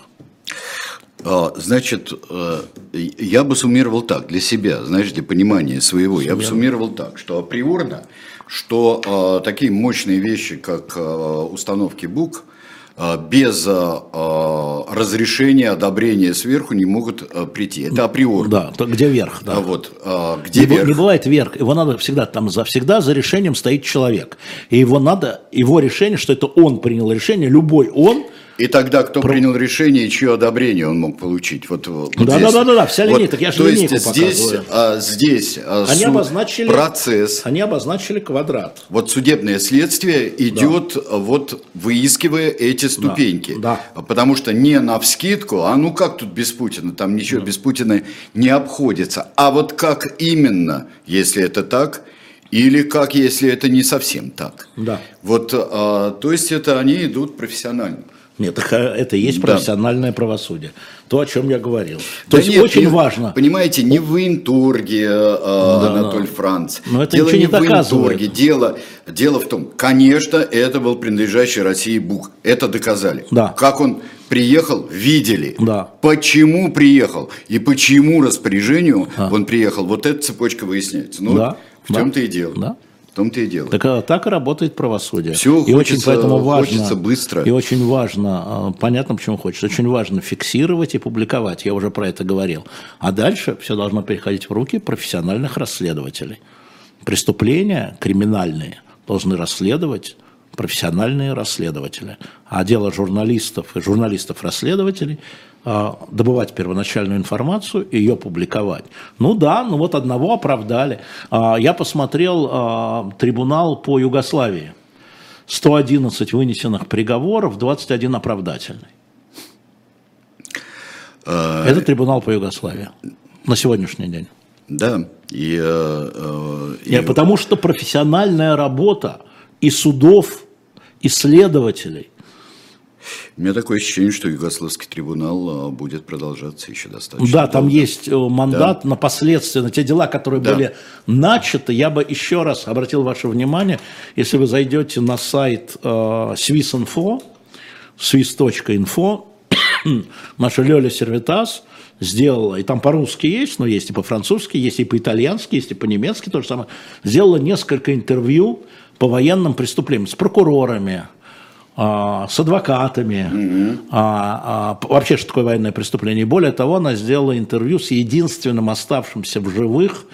А, Значит, э, я бы суммировал так, для себя, знаешь, для понимания своего, я бы суммировал так, что априорно, что э, такие мощные вещи, как э, установки БУК, без разрешения, одобрения сверху не могут прийти. Это априорно. Да, то где верх, да. А вот, где Не, верх? не бывает верх. Его надо всегда, там за, всегда за решением стоит человек. И его надо, его решение, что это он принял решение, любой он, И тогда кто принял решение, чье одобрение он мог получить? Вот, вот Да, здесь. да, да, да, вся линейка, так я же То есть линейку здесь, а, здесь а, они суд, обозначили, процесс, они обозначили квадрат. вот судебное следствие идет, а, вот выискивая эти ступеньки. да. Потому что не на вскидку, а ну как тут без Путина, там ничего без Путина не обходится. А вот как именно, если это так, Или как, если это не совсем так? Да. Вот, а, то есть это они идут профессионально. Нет, это и есть Да. профессиональное правосудие. То, о чем я говорил. То Да есть нет, очень не- важно. Понимаете, не в Интурге, а, Да, Анатолий Франц. Но это дело ничего не в. Интурге. Дело, дело в том, конечно, это был принадлежащий России Бук. Это доказали. Да. Как он приехал, видели. Да. Почему приехал и почему распоряжению он приехал. Вот эта цепочка выясняется. Ну, Да, в да, том-то и дело. да. Том-то и дело. Так, а, так и работает правосудие. Всё и очень хочется- поэтому важно, хочется быстро. И очень важно, а, понятно, почему хочется, очень важно фиксировать и публиковать, я уже про это говорил. А дальше все должно переходить в руки профессиональных расследователей. Преступления криминальные должны расследовать профессиональные расследователи. А дело журналистов и журналистов-расследователей а, добывать первоначальную информацию и ее публиковать. Ну да, ну вот одного оправдали. А, Я посмотрел а, трибунал по Югославии. 111 вынесенных приговоров, 21 оправдательный. Это трибунал по Югославии на сегодняшний день. Да. И, э, э, и- Нет, потому что профессиональная работа и судов, и следователей. У меня такое ощущение, что Югославский трибунал а, будет продолжаться еще достаточно. Да, там долго. есть э, мандат на последствия, на те дела, которые Да. были начаты. Я бы еще раз обратил ваше внимание, если вы зайдете на сайт э, Swiss.info, swiss.info, наша Лёля Сервитас сделала, и там по-русски есть, но есть и по-французски, есть и по-итальянски, есть и по-немецки, то же самое, сделала несколько интервью по военным преступлениям с прокурорами, а, с адвокатами, а, а, п- вообще, что такое военное преступление. И более того, она сделала интервью с единственным оставшимся в живых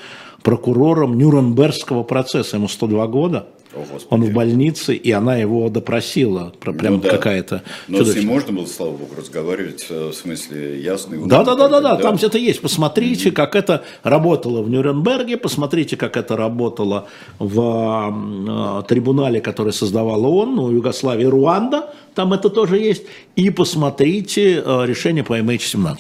прокурором Нюрнбергского процесса. Ему 102 года. О, Господи. Он в больнице, и она его допросила. Про- Прям Ну да. какая-то Но с ним чудовищная. можно было, слава богу, разговаривать, э, в смысле, ясно. и Да, да, да, да, да, там это есть. Посмотрите, как это работало в Нюрнберге, посмотрите, как это работало в э, трибунале, который создавал ООН, ну, Югославия, Руанда, там это тоже есть, и посмотрите э, решение по MH17.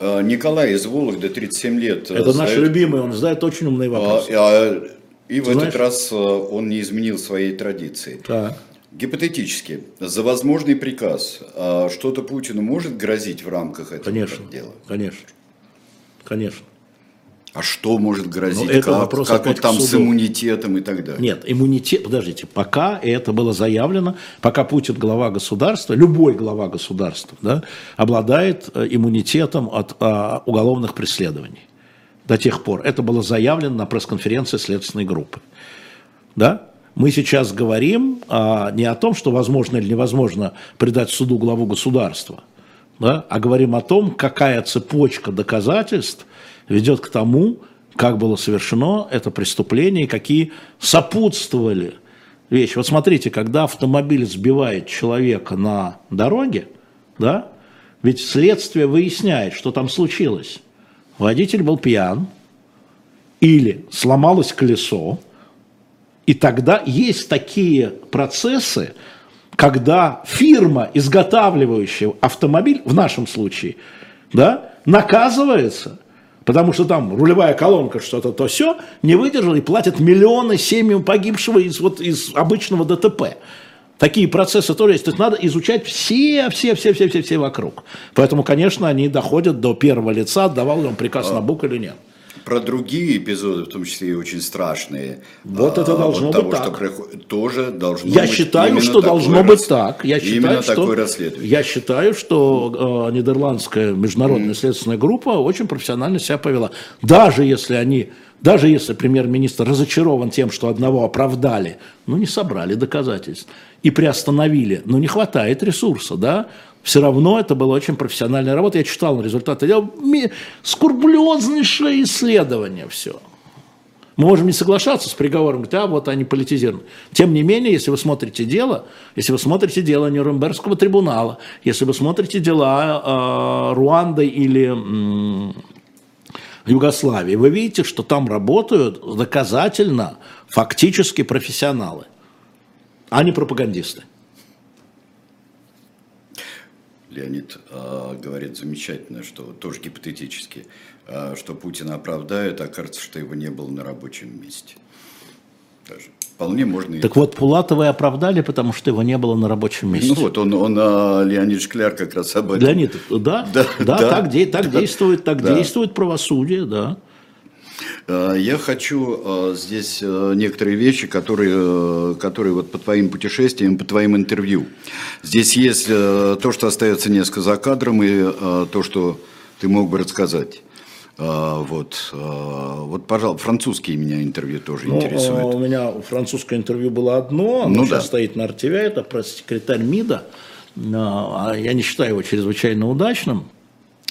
А, Николай из Вологды, 37 лет. э, Это наш задает- любимый, он задает очень умные А, вопросы. а, И в Ты этот знаешь? раз э, он не изменил своей традиции. Так. Гипотетически, за возможный приказ а, что-то Путину может грозить в рамках этого Конечно, дела? конечно, конечно. А что может грозить? Это как вопрос как вот там с иммунитетом и так далее? Нет, иммунитет, подождите, пока это было заявлено, пока Путин глава государства, любой глава государства, да, обладает э, иммунитетом от а, уголовных преследований. До тех пор. Это было заявлено на пресс-конференции следственной группы. Да? Мы сейчас говорим а, не о том, что возможно или невозможно предать суду главу государства, да? а говорим о том, какая цепочка доказательств ведет к тому, как было совершено это преступление какие сопутствовали вещи. Вот смотрите, когда автомобиль сбивает человека на дороге, да, ведь следствие выясняет, что там случилось. Водитель был пьян, или сломалось колесо, и тогда есть такие процессы, когда фирма, изготавливающая автомобиль, в нашем случае, да, наказывается, потому что там рулевая колонка что-то то все не выдержала и платят миллионы семьям погибшего из, вот, из обычного ДТП. Такие процессы тоже есть. То есть надо изучать все, все, все, все, все, все вокруг. Поэтому, конечно, они доходят до первого лица, отдавал ли он приказ на бук или нет. Про другие эпизоды, в том числе и очень страшные. Вот а, это должно вот быть того, так. что приход- тоже должно Я быть считаю, именно что должно рас- быть так. Я именно считаю, что, такое расследование. Я считаю, что э, нидерландская международная следственная группа очень профессионально себя повела. Даже если они, даже если премьер-министр разочарован тем, что одного оправдали, ну не собрали доказательств и приостановили, но не хватает ресурса, да, все равно это была очень профессиональная работа. Я читал результаты дела, ми- скрупулезнейшее исследование все. Мы можем не соглашаться с приговором, говорить, а вот они политизированы. Тем не менее, если вы смотрите дело, если вы смотрите дело Нюрнбергского трибунала, если вы смотрите дела э, Руанды или Югославии, вы видите, что там работают доказательно, фактически профессионалы, а не пропагандисты. Леонид а, говорит замечательно, что тоже гипотетически, а, что Путина оправдают, а кажется, что его не было на рабочем месте. даже. Вполне можно. Так вот, Пулатова оправдали, потому что его не было на рабочем месте. Ну вот, он, он а, Леонид Шкляр как раз об этом. Леонид, да, да, да, да так, де, так да, действует, так да. действует правосудие, да. А, я хочу а, здесь некоторые вещи, которые, которые вот по твоим путешествиям, по твоим интервью. Здесь есть то, что остается несколько за кадром, и то, что ты мог бы рассказать. А, вот, а, вот, пожалуйста, французские меня интервью тоже ну, интересуют. У меня французское интервью было одно, оно ну, сейчас да. стоит на RTVI, это пресс-секретарь МИДа. А, я не считаю его чрезвычайно удачным,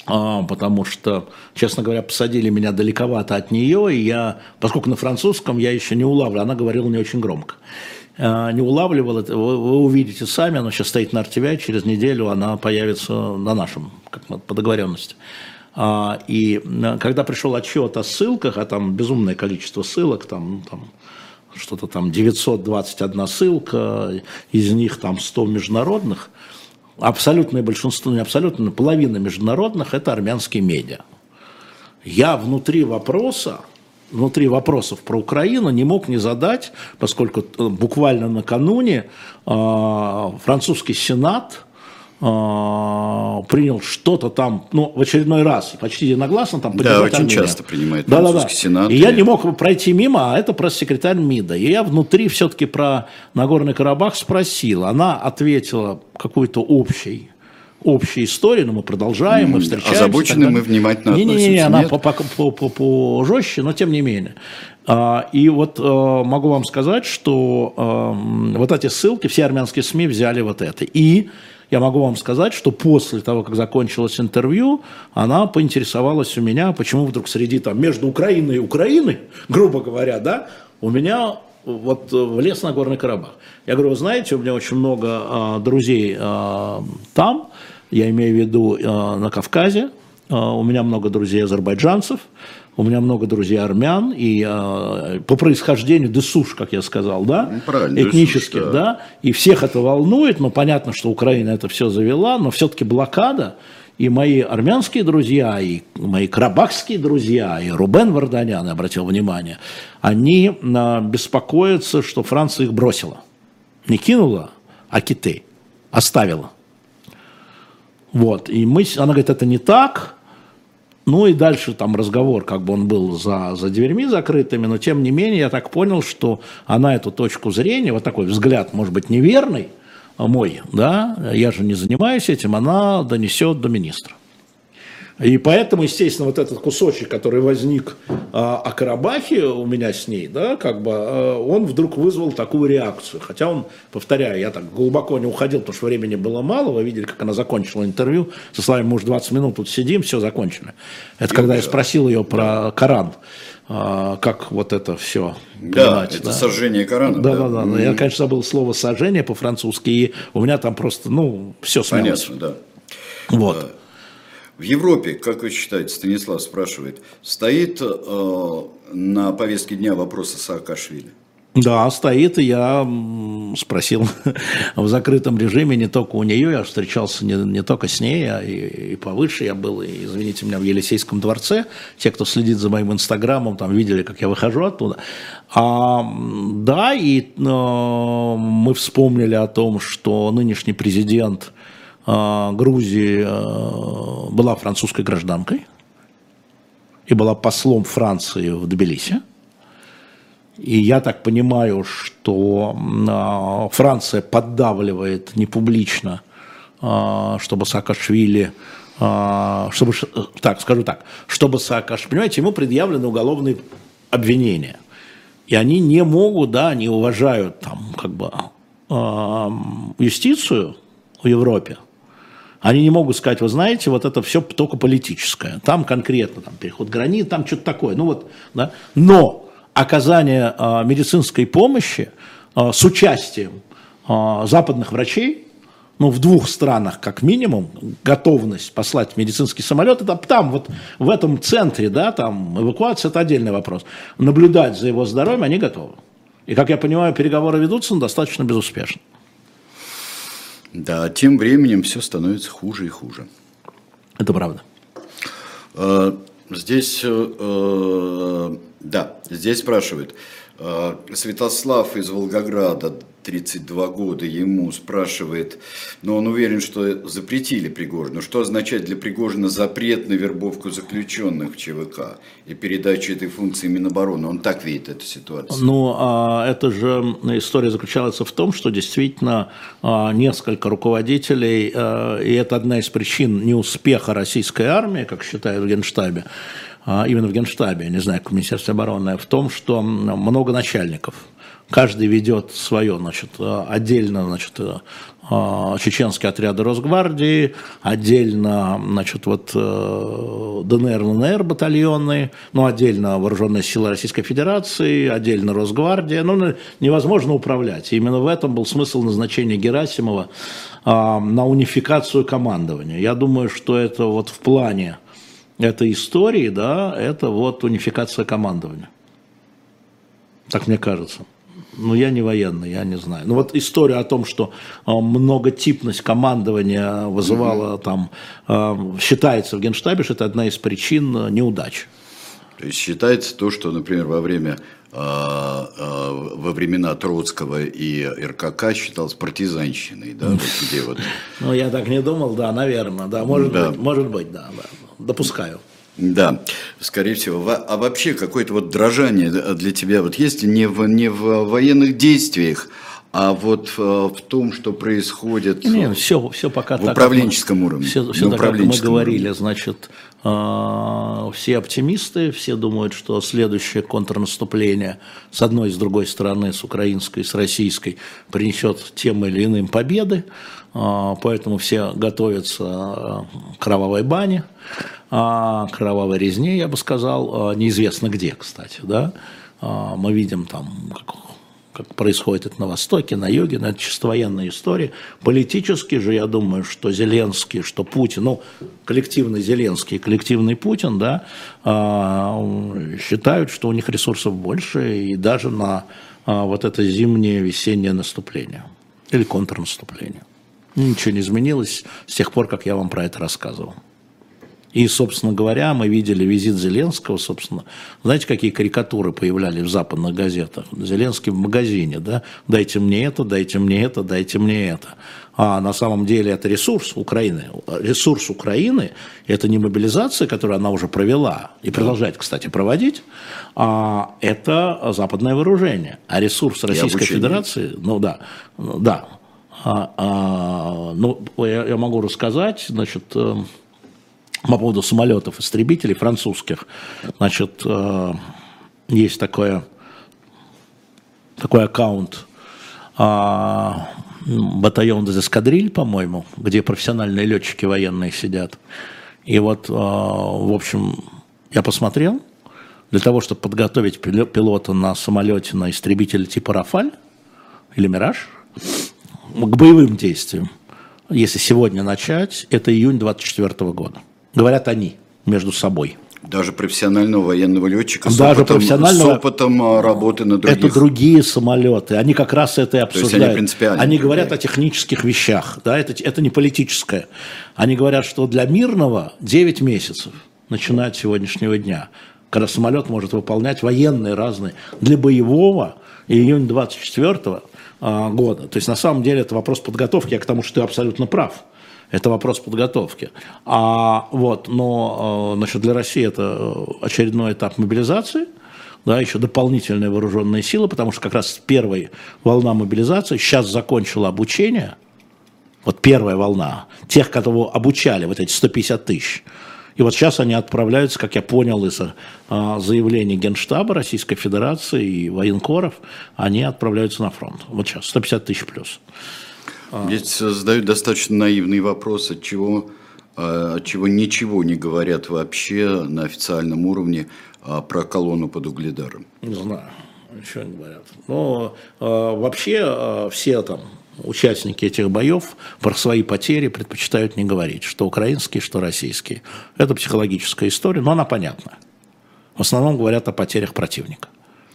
потому что, честно говоря, посадили меня далековато от нее, и я, поскольку на французском я еще не улавливал, она говорила не очень громко. Не улавливал это, вы, вы увидите сами, оно сейчас стоит на RTVI, через неделю она появится на нашем, как по договоренности. А, и когда пришел отчет о ссылках, а там безумное количество ссылок, там, там что-то там 921 ссылка, из них там 100 международных, абсолютное большинство, не абсолютно, половина международных – это армянские медиа. Я внутри вопроса, внутри вопросов про Украину не мог не задать, поскольку э, буквально накануне э, французский сенат – а, принял что-то там, ну, в очередной раз, почти единогласно там Да, очень меня. часто принимает да, да, да. Сенат. И, и я не мог пройти мимо, а это пресс-секретарь МИДа. И я внутри все-таки про Нагорный Карабах спросил. Она ответила какой-то общей общей истории, но мы продолжаем, мы встречаемся. Озабочены мы внимательно не, не, не, не, она по, по, по, по, по жестче, но тем не менее. А, и вот а, могу вам сказать, что а, вот эти ссылки, все армянские СМИ взяли вот это. И я могу вам сказать, что после того, как закончилось интервью, она поинтересовалась у меня, почему вдруг среди там между Украиной и Украиной, грубо говоря, да, у меня вот влез на Горный Карабах. Я говорю, вы знаете, у меня очень много а, друзей а, там, я имею в виду а, на Кавказе, а, у меня много друзей азербайджанцев, у меня много друзей армян, и э, по происхождению десуш, как я сказал, да, ну, этнических, десуш, да. да, и всех это волнует, но понятно, что Украина это все завела, но все-таки блокада, и мои армянские друзья, и мои карабахские друзья, и Рубен Варданян, я обратил внимание, они э, беспокоятся, что Франция их бросила. Не кинула, а киты оставила. Вот, и мы, она говорит, это не так, ну и дальше там разговор, как бы он был за, за дверьми закрытыми, но тем не менее я так понял, что она эту точку зрения, вот такой взгляд, может быть, неверный мой, да, я же не занимаюсь этим, она донесет до министра. И поэтому, естественно, вот этот кусочек, который возник а, о Карабахе у меня с ней, да, как бы, а, он вдруг вызвал такую реакцию. Хотя он, повторяю, я так глубоко не уходил, потому что времени было мало. Вы видели, как она закончила интервью. Со словами, мы уже 20 минут тут сидим, все закончили. Это когда я спросил ее про Коран. А, как вот это все да, понимать, это да? сожжение Корана. Да, да, да. да. Я, конечно, забыл слово сожжение по-французски, и у меня там просто, ну, все смелось. Понятно, да. Вот. В Европе, как вы считаете, Станислав спрашивает, стоит э, на повестке дня вопрос о Саакашвили? Да, стоит, и я спросил в закрытом режиме не только у нее, я встречался не, не только с ней, а и, и повыше. Я был, и, извините меня, в Елисейском дворце. Те, кто следит за моим инстаграмом, там видели, как я выхожу оттуда. А, да, и э, мы вспомнили о том, что нынешний президент а, Грузии а, была французской гражданкой и была послом Франции в Тбилиси. И я так понимаю, что а, Франция поддавливает не публично, чтобы Саакашвили, чтобы, так, скажу так, чтобы Саакашвили, понимаете, ему предъявлены уголовные обвинения. И они не могут, да, они уважают там как бы юстицию в Европе, они не могут сказать, вы знаете, вот это все только политическое. Там конкретно там, переход границ, там что-то такое. Ну вот, да. Но оказание э, медицинской помощи э, с участием э, западных врачей, ну, в двух странах, как минимум, готовность послать медицинский самолет, это там, вот в этом центре, да, там эвакуация, это отдельный вопрос. Наблюдать за его здоровьем они готовы. И, как я понимаю, переговоры ведутся но достаточно безуспешно. Да, тем временем все становится хуже и хуже. Это правда. А, здесь, э, да, здесь спрашивают, Святослав из Волгограда, 32 года, ему спрашивает, но он уверен, что запретили Пригожину. Что означает для Пригожина запрет на вербовку заключенных в ЧВК и передачу этой функции Минобороны? Он так видит эту ситуацию. Ну, а, это же история заключается в том, что действительно а, несколько руководителей, и это одна из причин неуспеха российской армии, как считают в Генштабе, а, именно в Генштабе, я не знаю, в Министерстве обороны, в том, что много начальников. Каждый ведет свое, значит, а, отдельно, значит, а, чеченские отряды Росгвардии, отдельно, значит, вот э, ДНР, ЛНР батальоны, ну, отдельно вооруженные силы Российской Федерации, отдельно Росгвардия. Ну, невозможно управлять. И именно в этом был смысл назначения Герасимова на унификацию командования. Я думаю, что это вот в плане этой истории, да, это вот унификация командования. Так мне кажется. Ну, я не военный, я не знаю. Ну, вот история о том, что э, многотипность командования вызывала mm-hmm. там, э, считается в Генштабе, что это одна из причин э, неудач. То есть считается то, что, например, во время во времена Троцкого и РКК считалось партизанщиной, да, вот где вот. Ну, я так не думал, да, наверное, да, может да. быть, может быть, да, да допускаю. Да, скорее всего. А вообще какое-то вот дрожание для тебя вот есть не в, не в военных действиях, а вот в, э, в том, что происходит не, все, все пока в так, управленческом мы, уровне. Все, все так, как мы говорили, уровне. значит, э, все оптимисты, все думают, что следующее контрнаступление с одной и с другой стороны, с украинской, с российской, принесет тем или иным победы. А, поэтому все готовятся а, к кровавой бане, а, кровавой резне, я бы сказал, неизвестно где, кстати, да, мы видим там, как, как происходит это на Востоке, на Юге, но это чисто военная история. Политически же, я думаю, что Зеленский, что Путин, ну, коллективный Зеленский, коллективный Путин, да, считают, что у них ресурсов больше и даже на вот это зимнее, весеннее наступление или контрнаступление. Ничего не изменилось с тех пор, как я вам про это рассказывал. И, собственно говоря, мы видели визит Зеленского, собственно. Знаете, какие карикатуры появлялись в западных газетах? Зеленский в магазине, да? Дайте мне это, дайте мне это, дайте мне это. А на самом деле это ресурс Украины. Ресурс Украины – это не мобилизация, которую она уже провела и продолжает, кстати, проводить, а это западное вооружение. А ресурс Российской Федерации, ну да, да, а, а, ну, я, я могу рассказать, значит, э, по поводу самолетов, истребителей французских. Значит, э, есть такое, такой аккаунт э, батальон des эскадриль, по-моему, где профессиональные летчики военные сидят. И вот, э, в общем, я посмотрел, для того, чтобы подготовить пилота на самолете на истребителе типа «Рафаль» или «Мираж», к боевым действиям, если сегодня начать, это июнь 24 года. Говорят они между собой. Даже профессионального военного летчика с, Даже опытом, профессионального, с опытом а, работы на других. Это другие самолеты. Они как раз это и обсуждают. есть они, они говорят о технических вещах. Да, это, это не политическое. Они говорят, что для мирного 9 месяцев, начиная с сегодняшнего дня, когда самолет может выполнять военные разные. Для боевого июнь 24 а, года. То есть на самом деле это вопрос подготовки, я к тому, что ты абсолютно прав. Это вопрос подготовки. А, вот, но значит, для России это очередной этап мобилизации, да, еще дополнительные вооруженные силы, потому что как раз первая волна мобилизации сейчас закончила обучение, вот первая волна, тех, кого обучали, вот эти 150 тысяч, и вот сейчас они отправляются, как я понял из а, заявлений Генштаба Российской Федерации и военкоров, они отправляются на фронт. Вот сейчас 150 тысяч плюс. Здесь задают достаточно наивный вопрос, от чего, а, от чего ничего не говорят вообще на официальном уровне а, про колонну под Угледаром. Не знаю, ничего не говорят. Но вообще все там участники этих боев про свои потери предпочитают не говорить, что украинские, что российские. Это психологическая история, но она понятна. В основном говорят о потерях противника.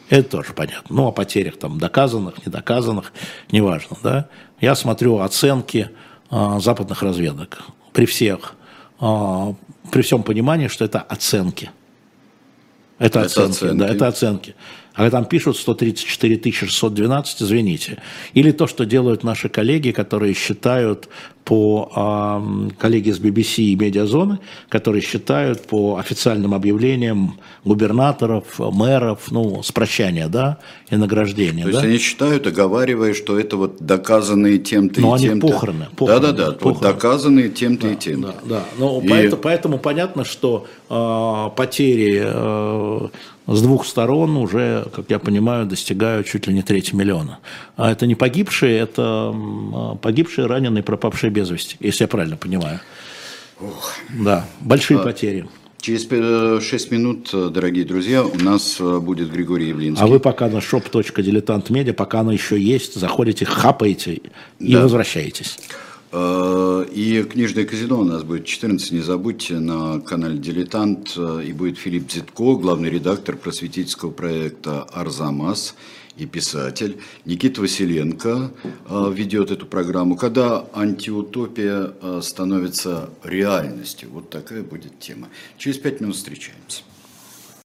Это тоже понятно. Ну, о потерях там доказанных, недоказанных, неважно, да. Я смотрю оценки э, западных разведок при всех, э, при всем понимании, что это оценки. Это, это оценки, оценки, да, это оценки. А там пишут 134 612, извините. Или то, что делают наши коллеги, которые считают по э, коллеги с BBC и Медиазоны, которые считают по официальным объявлениям губернаторов, мэров, ну, с прощания, да, и награждения. То да? есть они считают, оговаривая, что это вот доказанные тем-то Но и они тем-то. похороны, похороны, Да-да-да, вот доказанные тем-то Да, и тем-то. Да, да. Ну, И- поэтому, поэтому понятно, что э, потери э, с двух сторон уже, как я понимаю, достигают чуть ли не трети миллиона. А это не погибшие, это м, погибшие, раненые, пропавшие без вести, если я правильно понимаю. Да, большие А, потери. Через 6 минут, э, дорогие друзья, у нас э, будет Григорий Явлинский. А вы пока на shop.diletantmedia, пока оно еще есть, заходите, хапаете и Да. возвращаетесь. Э, И книжное казино у нас будет 14, не забудьте, на канале «Дилетант». э, И будет Филипп Зитко, главный редактор просветительского проекта «Арзамас» и писатель. Никита Василенко э, ведет эту программу. Когда антиутопия становится реальностью. Вот такая будет тема. Через пять минут встречаемся.